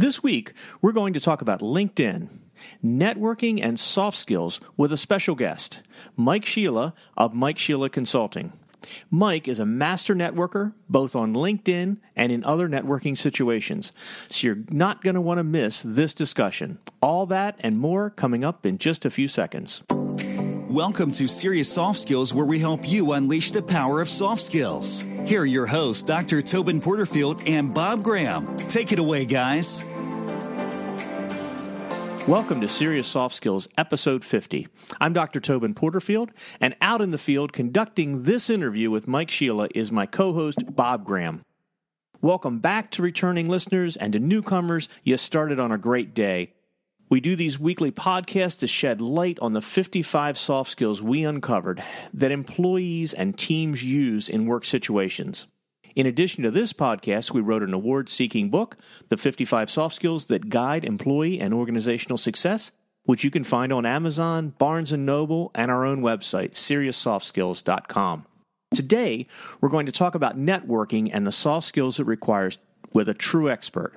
This week, we're going to talk about LinkedIn, networking, and soft skills with a special guest, Mike Shelah of Mike Shelah Consulting. Mike is a master networker, both on LinkedIn and in other networking situations, so you're not going to want to miss this discussion. All that and more coming up in just a few seconds. Welcome to Serious Soft Skills, where we help you unleash the power of soft skills. Here are your hosts, Dr. Tobin Porterfield and Bob Graham. Take it away, guys. Welcome to Serious Soft Skills, episode 50. I'm Dr. Tobin Porterfield, and out in the field conducting this interview with Mike Shelah is my co host, Bob Graham. Welcome back to returning listeners and to newcomers. You started on a great day. We do these weekly podcasts to shed light on the 55 soft skills we uncovered that employees and teams use in work situations. In addition to this podcast, we wrote an award seeking book, The 55 Soft Skills That Guide Employee and Organizational Success, which you can find on Amazon, Barnes & Noble, and our own website, SeriousSoftSkills.com. Today, we're going to talk about networking and the soft skills it requires with a true expert.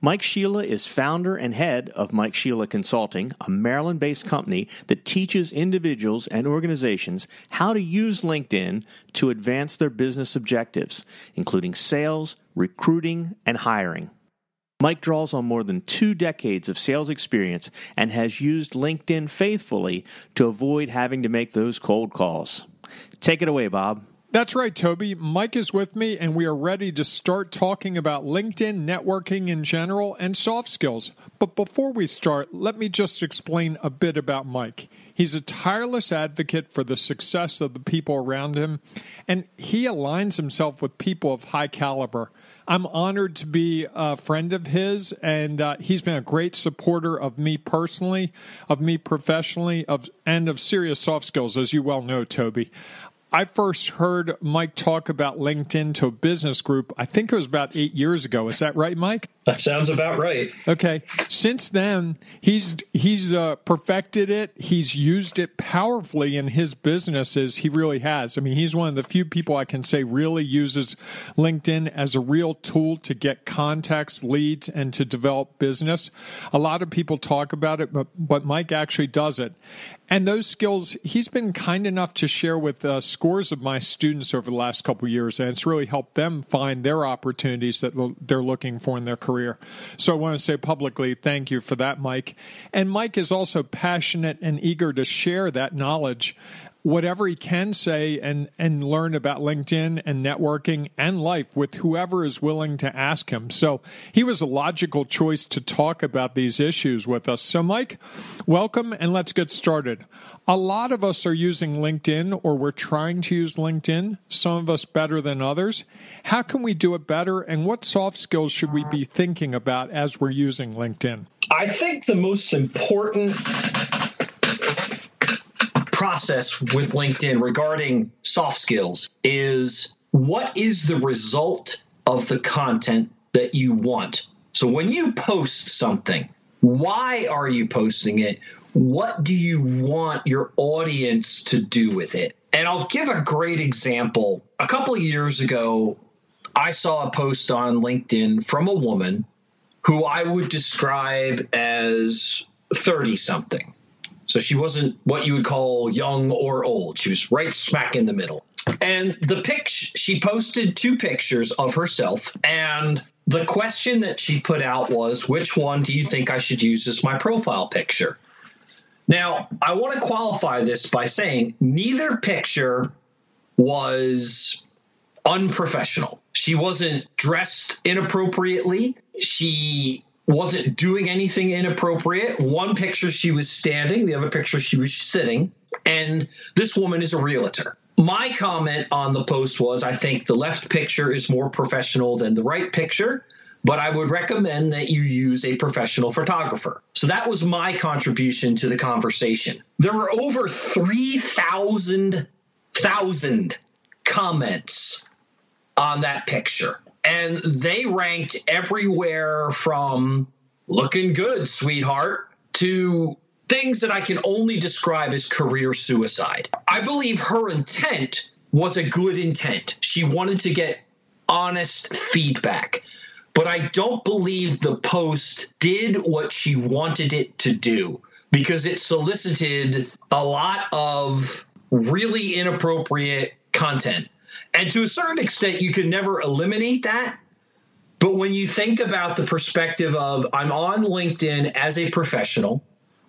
Mike Shelah is founder and head of Mike Shelah Consulting, a Maryland based company that teaches individuals and organizations how to use LinkedIn to advance their business objectives, including sales, recruiting, and hiring. Mike draws on more than two decades of sales experience and has used LinkedIn faithfully to avoid having to make those cold calls. Take it away, Bob. That's right, Toby. Mike is with me, and we are ready to start talking about LinkedIn networking in general and soft skills. But before we start, let me just explain a bit about Mike. He's a tireless advocate for the success of the people around him, and he aligns himself with people of high caliber. I'm honored to be a friend of his, and uh, he's been a great supporter of me personally, of me professionally, of and of serious soft skills, as you well know, Toby. I first heard Mike talk about LinkedIn to a business group, I think it was about eight years ago. Is that right, Mike? That sounds about right. Okay. Since then, he's he's uh, perfected it. He's used it powerfully in his businesses. He really has. I mean, he's one of the few people I can say really uses LinkedIn as a real tool to get contacts, leads, and to develop business. A lot of people talk about it, but but Mike actually does it. And those skills, he's been kind enough to share with uh, scores of my students over the last couple years, and it's really helped them find their opportunities that they're looking for in their career. So I want to say publicly thank you for that, Mike. And Mike is also passionate and eager to share that knowledge whatever he can say and and learn about LinkedIn and networking and life with whoever is willing to ask him. So he was a logical choice to talk about these issues with us. So Mike, welcome and let's get started. A lot of us are using LinkedIn or we're trying to use LinkedIn, some of us better than others. How can we do it better and what soft skills should we be thinking about as we're using LinkedIn? I think the most important process with LinkedIn regarding soft skills is what is the result of the content that you want? So when you post something, why are you posting it? What do you want your audience to do with it? And I'll give a great example. A couple of years ago, I saw a post on LinkedIn from a woman who I would describe as 30 something. So she wasn't what you would call young or old. She was right smack in the middle. And the pic she posted two pictures of herself and the question that she put out was which one do you think I should use as my profile picture? Now, I want to qualify this by saying neither picture was unprofessional. She wasn't dressed inappropriately. She wasn't doing anything inappropriate. One picture she was standing, the other picture she was sitting. And this woman is a realtor. My comment on the post was I think the left picture is more professional than the right picture, but I would recommend that you use a professional photographer. So that was my contribution to the conversation. There were over 3,000 thousand comments on that picture and they ranked everywhere from looking good, sweetheart, to things that I can only describe as career suicide. I believe her intent was a good intent. She wanted to get honest feedback. but I don't believe the post did what she wanted it to do because it solicited a lot of really inappropriate content. And to a certain extent, you can never eliminate that. But when you think about the perspective of I'm on LinkedIn as a professional,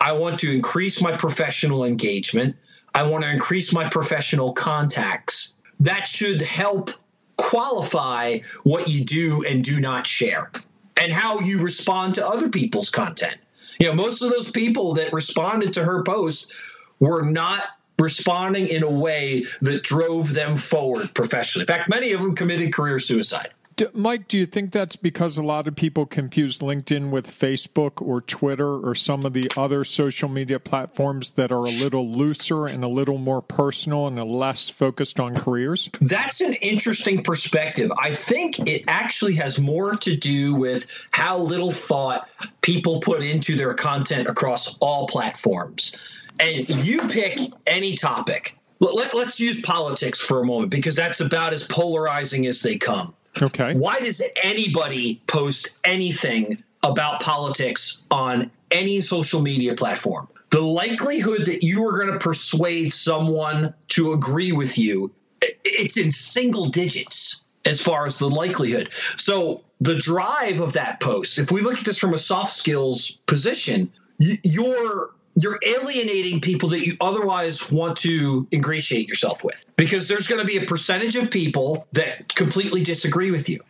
I want to increase my professional engagement, I want to increase my professional contacts, that should help qualify what you do and do not share and how you respond to other people's content. You know, most of those people that responded to her post were not responding in a way that drove them forward professionally. In fact, many of them committed career suicide. Mike, do you think that's because a lot of people confuse LinkedIn with Facebook or Twitter or some of the other social media platforms that are a little looser and a little more personal and a less focused on careers? That's an interesting perspective. I think it actually has more to do with how little thought people put into their content across all platforms. And you pick any topic. Let, us use politics for a moment because that's about as polarizing as they come. Okay. Why does anybody post anything about politics on any social media platform? The likelihood that you are going to persuade someone to agree with you, it's in single digits as far as the likelihood. So the drive of that post, if we look at this from a soft skills position, you're you're alienating people that you otherwise want to ingratiate yourself with because there's going to be a percentage of people that completely disagree with you.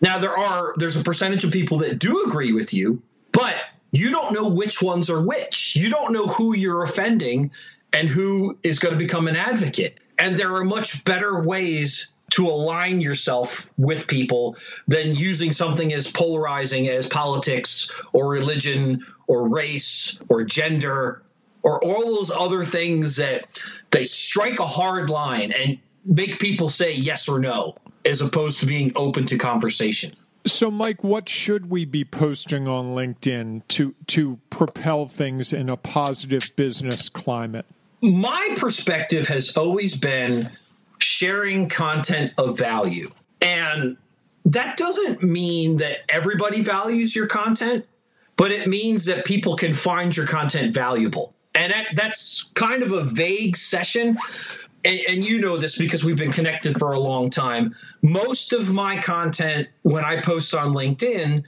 Now there are there's a percentage of people that do agree with you, but you don't know which ones are which. You don't know who you're offending and who is going to become an advocate. And there are much better ways to align yourself with people than using something as polarizing as politics or religion or race or gender or all those other things that they strike a hard line and make people say yes or no as opposed to being open to conversation. So, Mike, what should we be posting on LinkedIn to to propel things in a positive business climate? My perspective has always been sharing content of value. And that doesn't mean that everybody values your content, but it means that people can find your content valuable. And that, that's kind of a vague session. And, and, you know this because we've been connected for a long time. Most of my content, when I post on LinkedIn,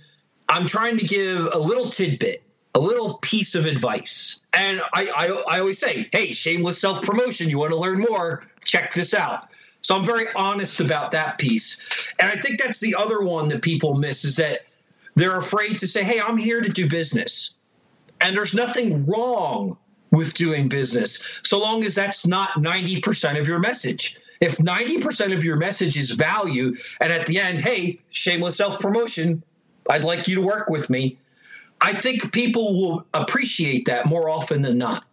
I'm trying to give a little tidbit, a little piece of advice. And I, I, I always say, hey, shameless self promotion. You want to learn more? Check this out. So I'm very honest about that piece. And I think that's the other one that people miss is that they're afraid to say, hey, I'm here to do business. And there's nothing wrong with doing business so long as that's not 90% of your message. If 90% of your message is value, and at the end, hey, shameless self promotion, I'd like you to work with me, I think people will appreciate that more often than not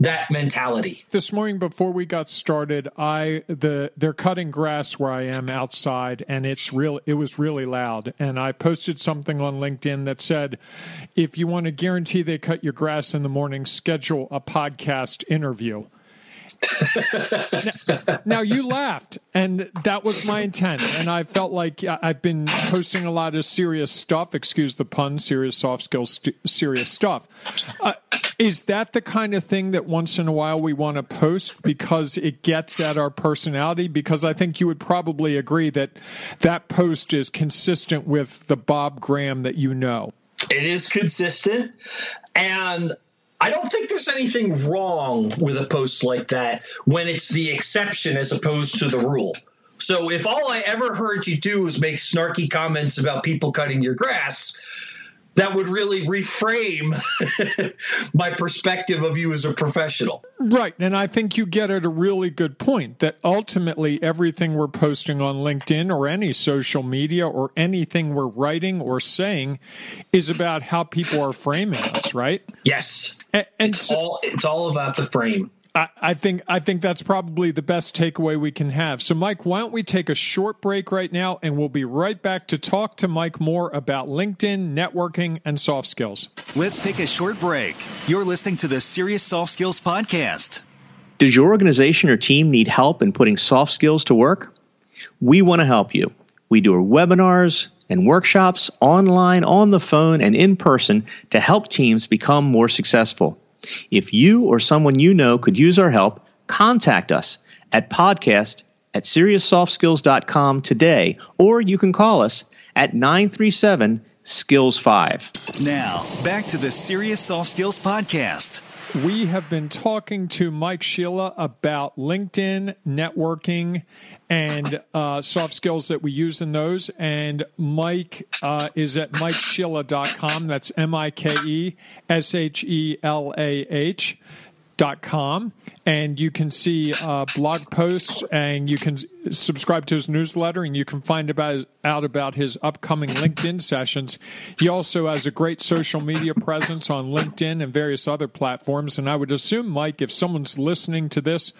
that mentality. This morning before we got started, I the they're cutting grass where I am outside and it's real it was really loud and I posted something on LinkedIn that said if you want to guarantee they cut your grass in the morning, schedule a podcast interview. Now, now, you laughed, and that was my intent. And I felt like I've been posting a lot of serious stuff. Excuse the pun, serious soft skills, st- serious stuff. Uh, is that the kind of thing that once in a while we want to post because it gets at our personality? Because I think you would probably agree that that post is consistent with the Bob Graham that you know. It is consistent. And I don't think there's anything wrong with a post like that when it's the exception as opposed to the rule. So if all I ever heard you do was make snarky comments about people cutting your grass, that would really reframe my perspective of you as a professional. Right. And I think you get at a really good point that ultimately everything we're posting on LinkedIn or any social media or anything we're writing or saying is about how people are framing us, right? Yes. And, and it's, so, all, it's all about the frame. I, I think I think that's probably the best takeaway we can have. So, Mike, why don't we take a short break right now, and we'll be right back to talk to Mike more about LinkedIn, networking, and soft skills. Let's take a short break. You're listening to the Serious Soft Skills Podcast. Does your organization or team need help in putting soft skills to work? We want to help you. We do webinars and workshops online, on the phone, and in person to help teams become more successful. If you or someone you know could use our help, contact us at podcast at SeriousSoftSkills.com today, or you can call us at 937 Skills 5. Now, back to the Serious Soft Skills Podcast. We have been talking to Mike Shelah about LinkedIn networking and uh, soft skills that we use in those. And Mike uh, is at mikeshelah.com. That's M I K E S H E L A H com and you can see uh, blog posts and you can subscribe to his newsletter and you can find about, out about his upcoming linkedin sessions. He also has a great social media presence on linkedin and various other platforms and i would assume mike if someone's listening to this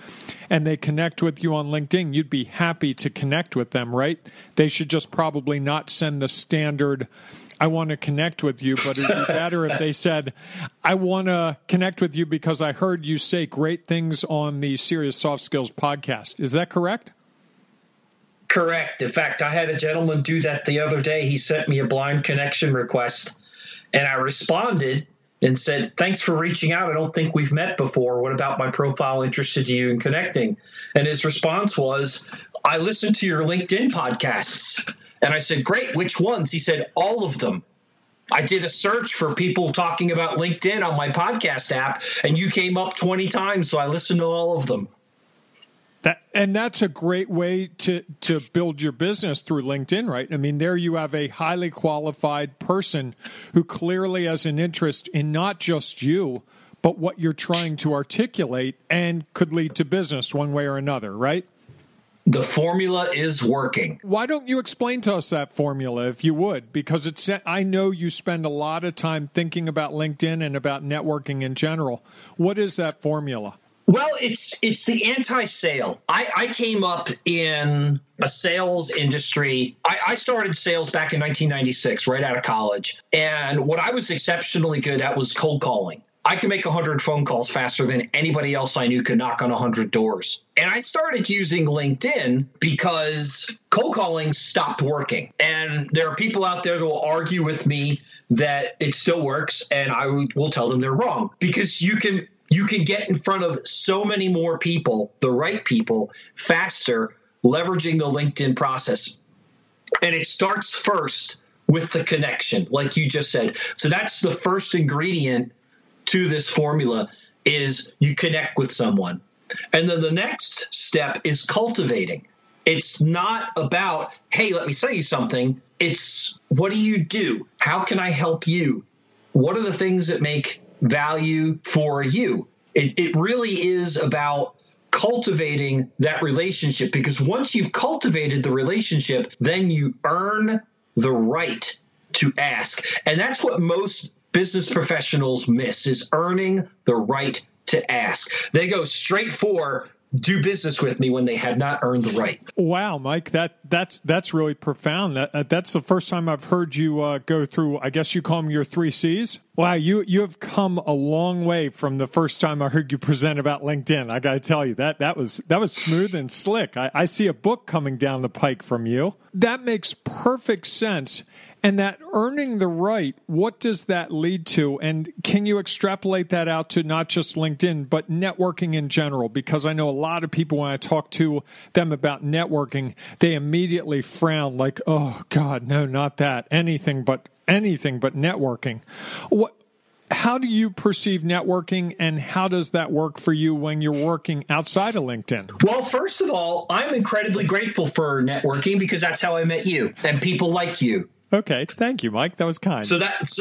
and they connect with you on linkedin you'd be happy to connect with them right? They should just probably not send the standard I want to connect with you, but it'd be better if they said, I want to connect with you because I heard you say great things on the Serious Soft Skills podcast. Is that correct? Correct. In fact, I had a gentleman do that the other day. He sent me a blind connection request, and I responded and said, Thanks for reaching out. I don't think we've met before. What about my profile interested you in connecting? And his response was, I listened to your LinkedIn podcasts. And I said, Great, which ones? He said, All of them. I did a search for people talking about LinkedIn on my podcast app, and you came up 20 times, so I listened to all of them. That, and that's a great way to, to build your business through LinkedIn, right? I mean, there you have a highly qualified person who clearly has an interest in not just you, but what you're trying to articulate and could lead to business one way or another, right? The formula is working. Why don't you explain to us that formula if you would? Because it's I know you spend a lot of time thinking about LinkedIn and about networking in general. What is that formula? Well, it's it's the anti-sale. I, I came up in a sales industry. I, I, started sales back in 1996, right out of college. And what I was exceptionally good at was cold calling. I could make 100 phone calls faster than anybody else I knew could knock on 100 doors. And I started using LinkedIn because cold calling stopped working. And there are people out there that will argue with me that it still works, and I will tell them they're wrong because you can you can get in front of so many more people, the right people, faster, leveraging the LinkedIn process. And it starts first with the connection, like you just said. So that's the first ingredient to this formula is you connect with someone. And then the next step is cultivating. It's not about, hey, let me say you something. It's what do you do? How can I help you? What are the things that make value for you? It, it really is about cultivating that relationship because once you've cultivated the relationship, then you earn the right to ask. And that's what most business professionals miss is earning the right to ask. They go straight for do business with me when they have not earned the right. Wow, Mike, that that's that's really profound. That uh, that's the first time I've heard you uh, go through. I guess you call them your three C's. Wow, you you have come a long way from the first time I heard you present about LinkedIn. I got to tell you that that was that was smooth and slick. I, I see a book coming down the pike from you. That makes perfect sense. And that earning the right, what does that lead to? And can you extrapolate that out to not just LinkedIn, but networking in general? Because I know a lot of people, when I talk to them about networking, they immediately frown like, oh, God, no, not that. Anything but anything but networking. What, how do you perceive networking and how does that work for you when you're working outside of LinkedIn? Well, first of all, I'm incredibly grateful for networking because that's how I met you and people like you. Okay, thank you, Mike. That was kind. So that's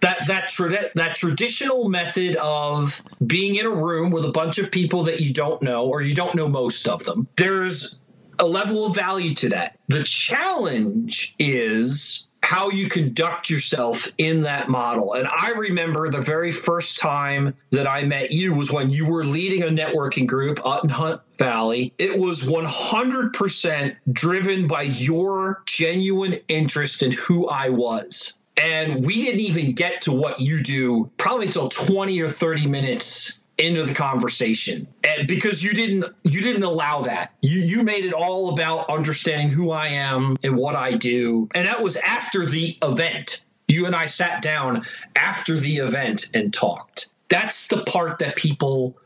that that tra- that traditional method of being in a room with a bunch of people that you don't know or you don't know most of them. There's a level of value to that. The challenge is how you conduct yourself in that model. And I remember the very first time that I met you was when you were leading a networking group out in Hunt Valley. It was 100% driven by your genuine interest in who I was. And we didn't even get to what you do probably until 20 or 30 minutes into the conversation. And because you didn't you didn't allow that. You you made it all about understanding who i am and what i do. And that was after the event. You and i sat down after the event and talked. That's the part that people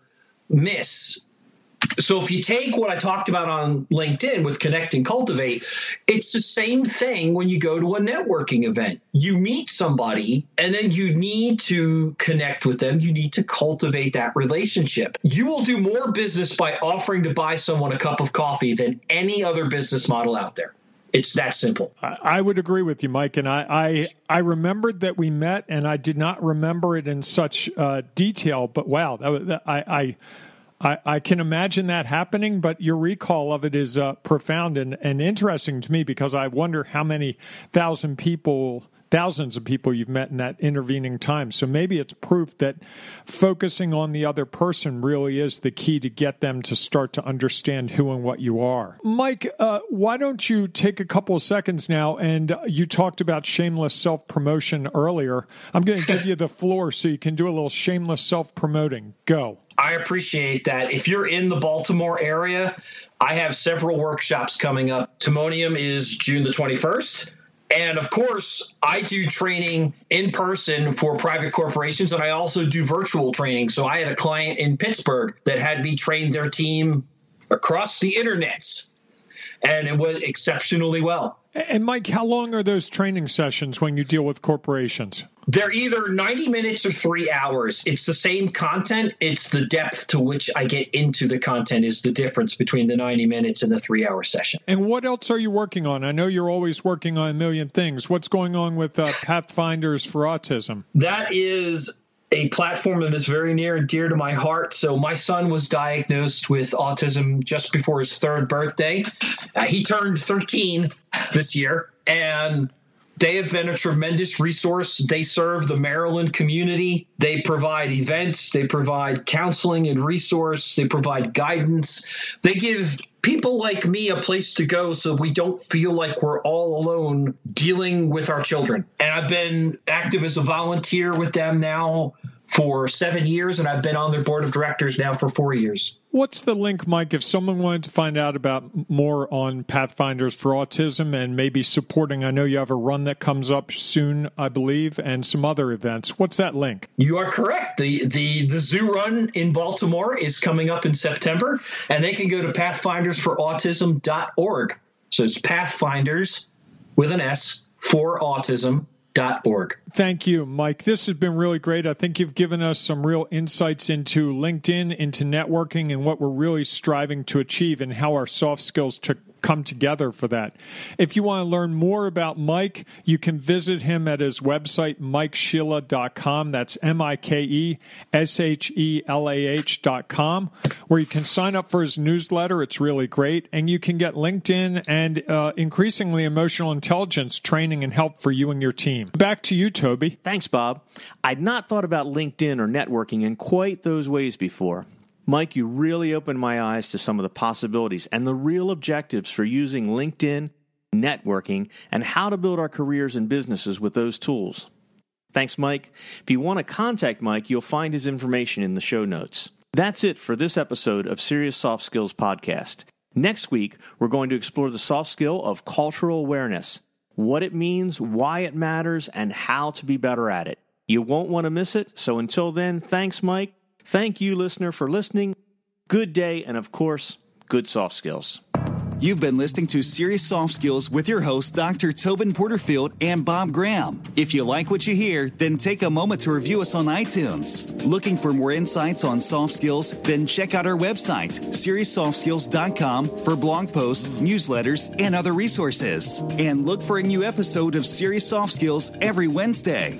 miss so if you take what I talked about on LinkedIn with connect and cultivate, it's the same thing when you go to a networking event. You meet somebody and then you need to connect with them. You need to cultivate that relationship. You will do more business by offering to buy someone a cup of coffee than any other business model out there. It's that simple. I would agree with you, Mike. And I, I, I remembered that we met, and I did not remember it in such uh, detail. But wow, that, that, I, I I, I, can imagine that happening, but your recall of it is uh, profound and, and interesting to me because I wonder how many thousand people thousands of people you've met in that intervening time. So maybe it's proof that focusing on the other person really is the key to get them to start to understand who and what you are. Mike, uh, why don't you take a couple of seconds now? And you talked about shameless self promotion earlier. I'm going to give you the floor so you can do a little shameless self promoting. Go. I appreciate that. If you're in the Baltimore area, I have several workshops coming up. Timonium is June the 21st. And of course, I do training in person for private corporations, and I also do virtual training. So I had a client in Pittsburgh that had me train their team across the internets, and it went exceptionally well. And Mike, how long are those training sessions when you deal with corporations? They're either 90 minutes or three hours. It's the same content. It's the depth to which I get into the content is the difference between the 90 minutes and the three hour session. And what else are you working on? I know you're always working on a million things. What's going on with uh, Pathfinders for Autism? That is a platform that is very near and dear to my heart. So my son was diagnosed with autism just before his third birthday. Uh, he turned 13 this year, and they have been a tremendous resource. They serve the Maryland community. They provide events, they provide counseling and resource, they provide guidance. They give people like me a place to go so we don't feel like we're all alone dealing with our children. And I've been active as a volunteer with them now for seven years, and I've been on their board of directors now for four years. What's the link, Mike, if someone wanted to find out about more on Pathfinders for Autism and maybe supporting? I know you have a run that comes up soon, I believe, and some other events. What's that link? You are correct. The the the zoo run in Baltimore is coming up in September, and they can go to pathfindersforautism.org. So it's Pathfinders with an S for autism Thank you, Mike. This has been really great. I think you've given us some real insights into LinkedIn, into networking, and what we're really striving to achieve and how our soft skills to come together for that. If you want to learn more about Mike, you can visit him at his website, mikeshelah.com. That's M I K E S H E L A H.com, where you can sign up for his newsletter. It's really great. And you can get LinkedIn and uh, increasingly emotional intelligence training and help for you and your team. Back to you, Toby. Thanks, Bob. I'd not thought about LinkedIn or networking in quite those ways before. Mike, you really opened my eyes to some of the possibilities and the real objectives for using LinkedIn, networking, and how to build our careers and businesses with those tools. Thanks, Mike. If you want to contact Mike, you'll find his information in the show notes. That's it for this episode of Serious Soft Skills Podcast. Next week, we're going to explore the soft skill of cultural awareness, what it means, why it matters, and how to be better at it. You won't want to miss it. So until then, thanks, Mike. Thank you, listener, for listening. Good day, and of course, good soft skills. You've been listening to Serious Soft Skills with your hosts, Dr. Tobin Porterfield and Bob Graham. If you like what you hear, then take a moment to review us on iTunes. Looking for more insights on soft skills? Then check out our website, SeriousSoftSkills.com, for blog posts, newsletters, and other resources. And look for a new episode of Serious Soft Skills every Wednesday.